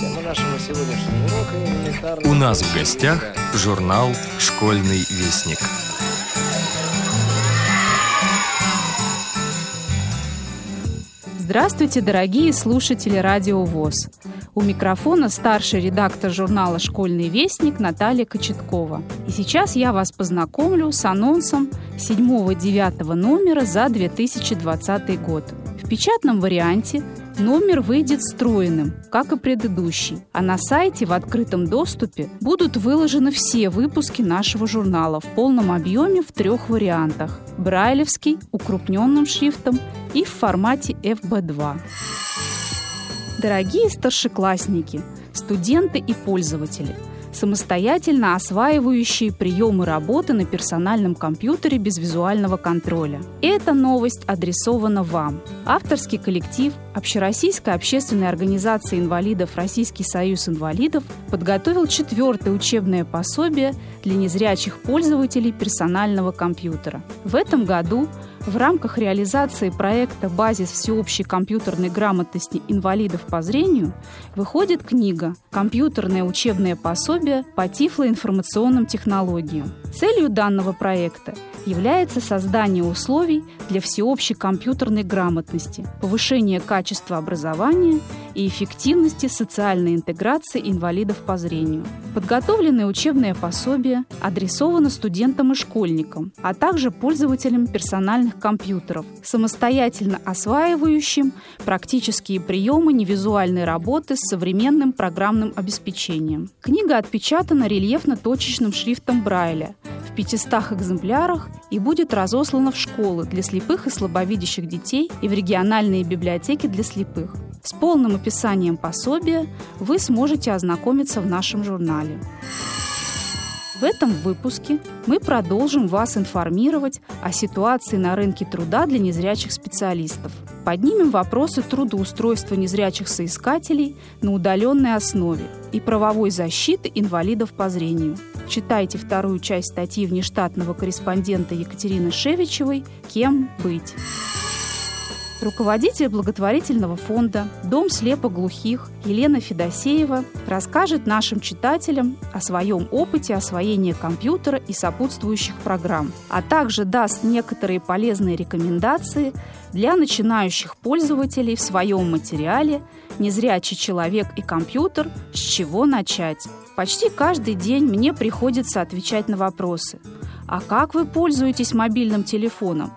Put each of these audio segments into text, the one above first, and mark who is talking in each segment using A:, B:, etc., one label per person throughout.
A: Тема нашего сегодняшнего урока элементарная...
B: У нас в гостях журнал «Школьный вестник».
C: Здравствуйте, дорогие слушатели Радио ВОЗ. У микрофона старший редактор журнала «Школьный вестник» Наталья Кочеткова. И сейчас я вас познакомлю с анонсом 7-9 номера за 2020 год. В печатном варианте Номер выйдет встроенным, как и предыдущий, а на сайте в открытом доступе будут выложены все выпуски нашего журнала в полном объеме в трех вариантах – брайлевский, укрупненным шрифтом и в формате FB2. Дорогие старшеклассники, студенты и пользователи – самостоятельно осваивающие приемы работы на персональном компьютере без визуального контроля. Эта новость адресована вам. Авторский коллектив Общероссийской общественной организации инвалидов Российский союз инвалидов подготовил четвертое учебное пособие для незрячих пользователей персонального компьютера. В этом году в рамках реализации проекта «Базис всеобщей компьютерной грамотности инвалидов по зрению» выходит книга «Компьютерное учебное пособие по тифлоинформационным технологиям». Целью данного проекта является создание условий для всеобщей компьютерной грамотности, повышение качества образования и эффективности социальной интеграции инвалидов по зрению. Подготовленное учебное пособие адресовано студентам и школьникам, а также пользователям персональных компьютеров, самостоятельно осваивающим практические приемы невизуальной работы с современным программным обеспечением. Книга отпечатана рельефно-точечным шрифтом Брайля в 500 экземплярах и будет разослана в школы для слепых и слабовидящих детей и в региональные библиотеки для слепых. С полным описанием пособия вы сможете ознакомиться в нашем журнале. В этом выпуске мы продолжим вас информировать о ситуации на рынке труда для незрячих специалистов. Поднимем вопросы трудоустройства незрячих соискателей на удаленной основе и правовой защиты инвалидов по зрению. Читайте вторую часть статьи внештатного корреспондента Екатерины Шевичевой «Кем быть?». Руководитель благотворительного фонда «Дом слепоглухих» Елена Федосеева расскажет нашим читателям о своем опыте освоения компьютера и сопутствующих программ, а также даст некоторые полезные рекомендации для начинающих пользователей в своем материале «Незрячий человек и компьютер. С чего начать?». Почти каждый день мне приходится отвечать на вопросы. А как вы пользуетесь мобильным телефоном?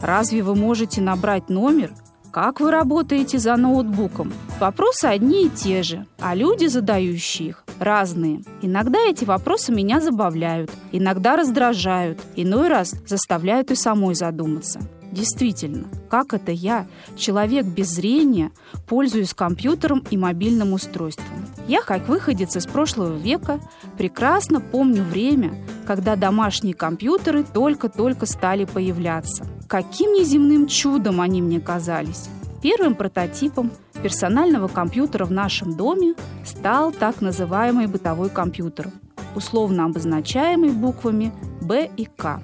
C: Разве вы можете набрать номер? Как вы работаете за ноутбуком? Вопросы одни и те же, а люди, задающие их, разные. Иногда эти вопросы меня забавляют, иногда раздражают, иной раз заставляют и самой задуматься. Действительно, как это я, человек без зрения, пользуюсь компьютером и мобильным устройством? Я, как выходец из прошлого века, прекрасно помню время, когда домашние компьютеры только-только стали появляться. Каким неземным чудом они мне казались! Первым прототипом персонального компьютера в нашем доме стал так называемый бытовой компьютер, условно обозначаемый буквами «Б» и «К».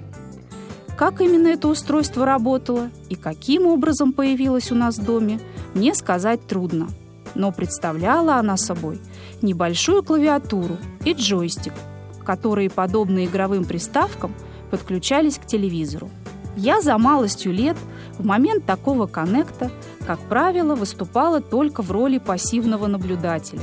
C: Как именно это устройство работало и каким образом появилось у нас в доме, мне сказать трудно. Но представляла она собой небольшую клавиатуру и джойстик, которые, подобно игровым приставкам, подключались к телевизору. Я за малостью лет в момент такого коннекта, как правило, выступала только в роли пассивного наблюдателя.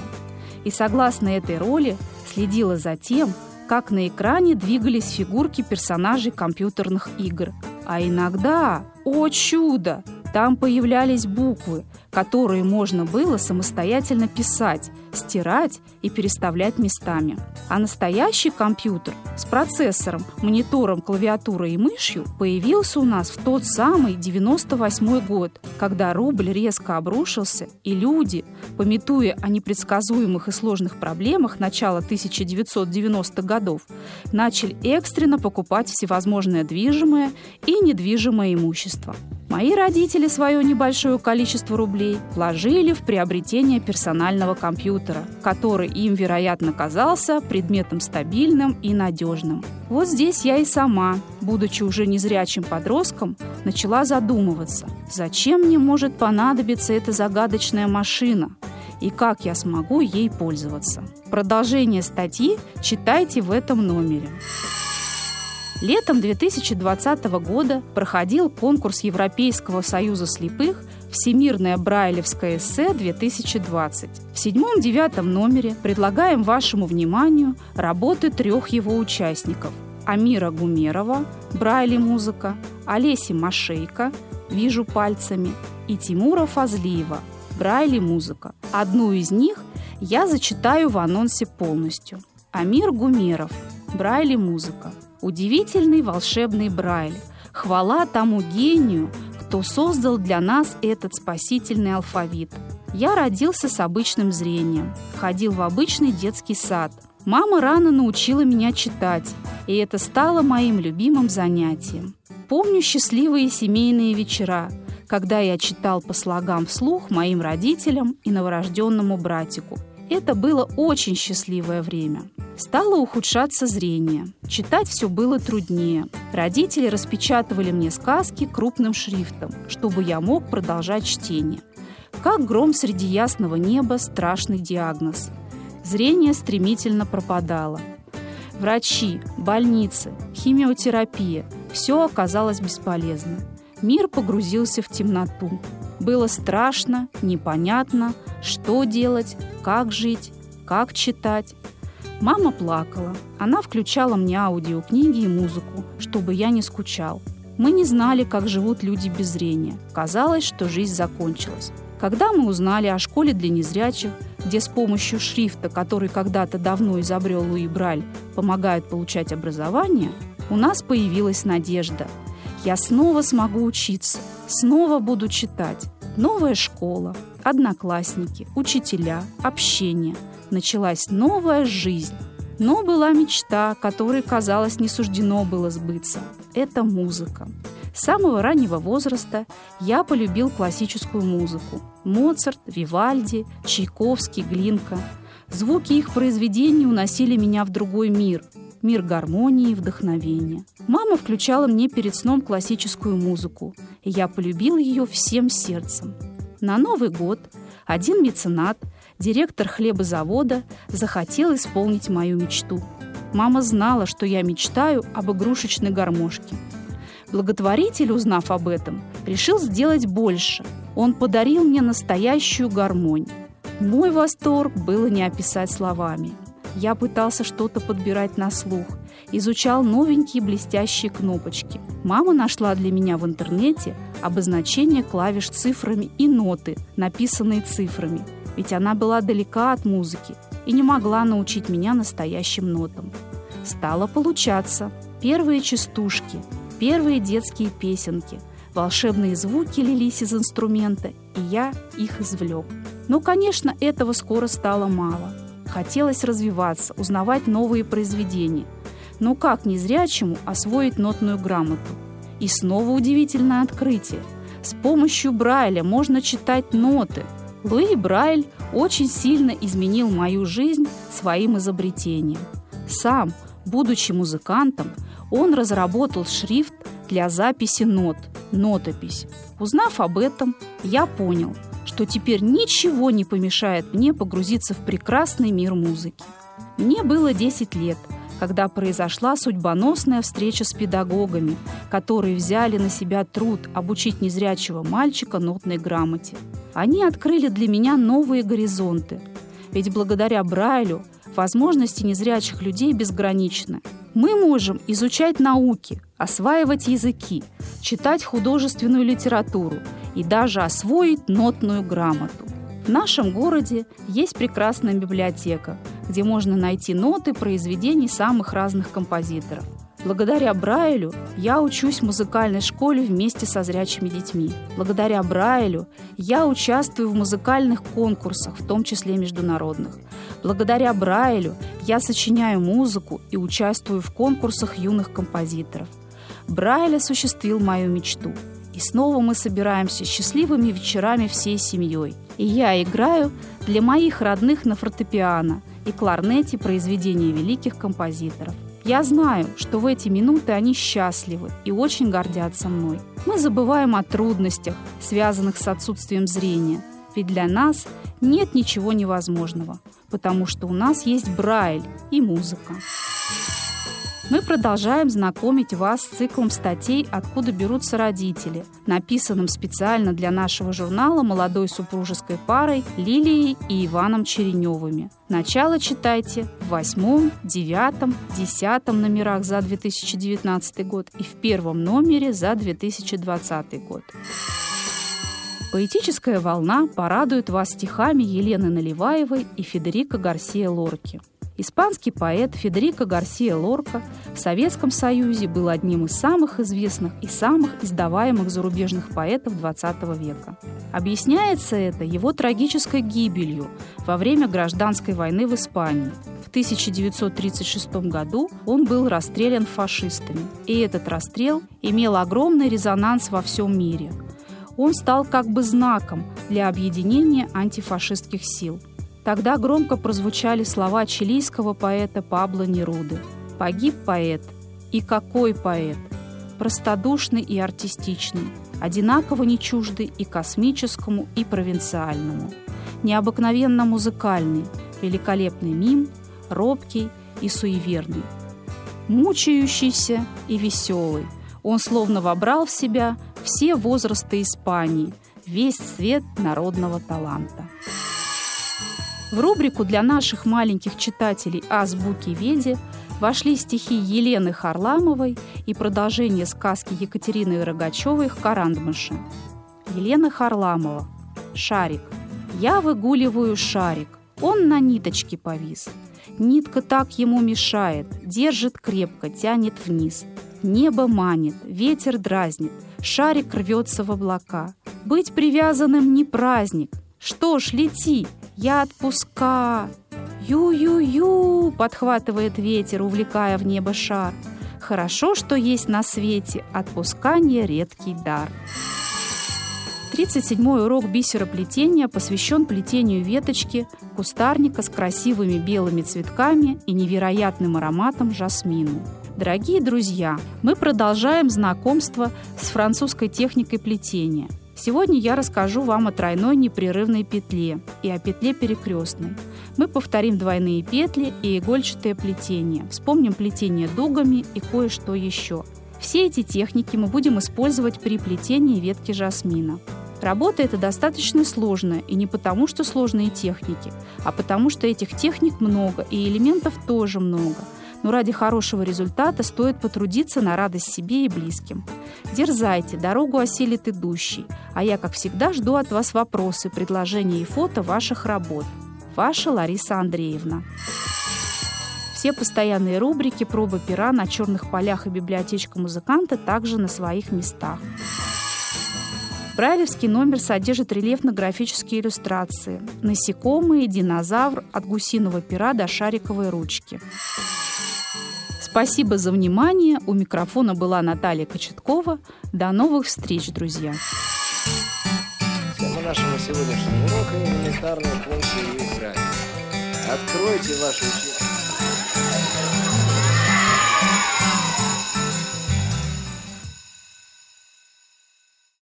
C: И согласно этой роли следила за тем, как на экране двигались фигурки персонажей компьютерных игр. А иногда, о чудо, там появлялись буквы, которые можно было самостоятельно писать, стирать и переставлять местами. А настоящий компьютер с процессором, монитором, клавиатурой и мышью появился у нас в тот самый 98 год, когда рубль резко обрушился, и люди, пометуя о непредсказуемых и сложных проблемах начала 1990-х годов, начали экстренно покупать всевозможное движимое и недвижимое имущество. Мои родители свое небольшое количество рублей вложили в приобретение персонального компьютера, который им, вероятно, казался предметом стабильным и надежным. Вот здесь я и сама, будучи уже незрячим подростком, начала задумываться, зачем мне может понадобиться эта загадочная машина, и как я смогу ей пользоваться. Продолжение статьи читайте в этом номере. Летом 2020 года проходил конкурс Европейского союза слепых «Всемирное брайлевское эссе-2020». В седьмом-девятом номере предлагаем вашему вниманию работы трех его участников – Амира Гумерова, Брайли музыка, Олеси Машейко, «Вижу пальцами» и Тимура Фазлиева, Брайли музыка. Одну из них я зачитаю в анонсе полностью. Амир Гумеров, Брайли музыка – Удивительный волшебный Брайль. Хвала тому гению, кто создал для нас этот спасительный алфавит. Я родился с обычным зрением, ходил в обычный детский сад. Мама рано научила меня читать, и это стало моим любимым занятием. Помню счастливые семейные вечера, когда я читал по слогам вслух моим родителям и новорожденному братику. Это было очень счастливое время. Стало ухудшаться зрение. Читать все было труднее. Родители распечатывали мне сказки крупным шрифтом, чтобы я мог продолжать чтение. Как гром среди ясного неба страшный диагноз. Зрение стремительно пропадало. Врачи, больницы, химиотерапия – все оказалось бесполезно. Мир погрузился в темноту. Было страшно, непонятно, что делать, как жить, как читать, Мама плакала. Она включала мне аудиокниги и музыку, чтобы я не скучал. Мы не знали, как живут люди без зрения. Казалось, что жизнь закончилась. Когда мы узнали о школе для незрячих, где с помощью шрифта, который когда-то давно изобрел Луи Браль, помогают получать образование, у нас появилась надежда. Я снова смогу учиться, снова буду читать. Новая школа, одноклассники, учителя, общение – началась новая жизнь. Но была мечта, которой, казалось, не суждено было сбыться. Это музыка. С самого раннего возраста я полюбил классическую музыку. Моцарт, Вивальди, Чайковский, Глинка. Звуки их произведений уносили меня в другой мир, мир гармонии и вдохновения. Мама включала мне перед сном классическую музыку, и я полюбил ее всем сердцем. На Новый год один меценат директор хлебозавода захотел исполнить мою мечту. Мама знала, что я мечтаю об игрушечной гармошке. Благотворитель, узнав об этом, решил сделать больше. Он подарил мне настоящую гармонь. Мой восторг было не описать словами. Я пытался что-то подбирать на слух, изучал новенькие блестящие кнопочки. Мама нашла для меня в интернете обозначение клавиш цифрами и ноты, написанные цифрами – ведь она была далека от музыки и не могла научить меня настоящим нотам. Стало получаться. Первые частушки, первые детские песенки, волшебные звуки лились из инструмента, и я их извлек. Но, конечно, этого скоро стало мало. Хотелось развиваться, узнавать новые произведения. Но как незрячему освоить нотную грамоту? И снова удивительное открытие. С помощью Брайля можно читать ноты – Луи Брайль очень сильно изменил мою жизнь своим изобретением. Сам, будучи музыкантом, он разработал шрифт для записи нот – нотопись. Узнав об этом, я понял, что теперь ничего не помешает мне погрузиться в прекрасный мир музыки. Мне было 10 лет – когда произошла судьбоносная встреча с педагогами, которые взяли на себя труд обучить незрячего мальчика нотной грамоте. Они открыли для меня новые горизонты. Ведь благодаря Брайлю возможности незрячих людей безграничны. Мы можем изучать науки, осваивать языки, читать художественную литературу и даже освоить нотную грамоту. В нашем городе есть прекрасная библиотека, где можно найти ноты произведений самых разных композиторов. Благодаря Брайлю я учусь в музыкальной школе вместе со зрячими детьми. Благодаря Брайлю я участвую в музыкальных конкурсах, в том числе международных. Благодаря Брайлю я сочиняю музыку и участвую в конкурсах юных композиторов. Брайль осуществил мою мечту. И снова мы собираемся счастливыми вечерами всей семьей. И я играю для моих родных на фортепиано – и кларнете произведения великих композиторов. Я знаю, что в эти минуты они счастливы и очень гордятся мной. Мы забываем о трудностях, связанных с отсутствием зрения, ведь для нас Нет ничего невозможного, потому что у нас есть Брайль и музыка. Мы продолжаем знакомить вас с циклом статей «Откуда берутся родители», написанным специально для нашего журнала молодой супружеской парой Лилией и Иваном Череневыми. Начало читайте в восьмом, девятом, десятом номерах за 2019 год и в первом номере за 2020 год. Поэтическая волна порадует вас стихами Елены Наливаевой и Федерико Гарсия Лорки – Испанский поэт Федерико Гарсия Лорка в Советском Союзе был одним из самых известных и самых издаваемых зарубежных поэтов XX века. Объясняется это его трагической гибелью во время гражданской войны в Испании. В 1936 году он был расстрелян фашистами, и этот расстрел имел огромный резонанс во всем мире. Он стал как бы знаком для объединения антифашистских сил – Тогда громко прозвучали слова чилийского поэта Пабло Неруды. «Погиб поэт. И какой поэт! Простодушный и артистичный, одинаково не чуждый и космическому, и провинциальному, необыкновенно музыкальный, великолепный мим, робкий и суеверный, мучающийся и веселый. Он словно вобрал в себя все возрасты Испании, весь цвет народного таланта. В рубрику для наших маленьких читателей «Азбуки Веди» вошли стихи Елены Харламовой и продолжение сказки Екатерины Рогачевой «Карандмыша». Елена Харламова. «Шарик». Я выгуливаю шарик. Он на ниточке повис. Нитка так ему мешает, держит крепко, тянет вниз. Небо манит, ветер дразнит, шарик рвется в облака. Быть привязанным не праздник. Что ж, лети, я отпуска. Ю-ю-ю, подхватывает ветер, увлекая в небо шар. Хорошо, что есть на свете отпускание редкий дар. 37-й урок бисероплетения посвящен плетению веточки кустарника с красивыми белыми цветками и невероятным ароматом жасмину. Дорогие друзья, мы продолжаем знакомство с французской техникой плетения – Сегодня я расскажу вам о тройной непрерывной петле и о петле перекрестной. Мы повторим двойные петли и игольчатое плетение, вспомним плетение дугами и кое-что еще. Все эти техники мы будем использовать при плетении ветки жасмина. Работа эта достаточно сложная, и не потому, что сложные техники, а потому, что этих техник много, и элементов тоже много – но ради хорошего результата стоит потрудиться на радость себе и близким. Дерзайте, дорогу осилит идущий, а я, как всегда, жду от вас вопросы, предложения и фото ваших работ. Ваша Лариса Андреевна. Все постоянные рубрики «Проба пера» на черных полях и библиотечка музыканта также на своих местах. Брайлевский номер содержит рельефно-графические иллюстрации. Насекомые, динозавр, от гусиного пера до шариковой ручки. Спасибо за внимание. У микрофона была Наталья Кочеткова. До новых встреч, друзья.
A: Тема нашего сегодняшнего урока – элементарные функции и. Откройте ваши учебники.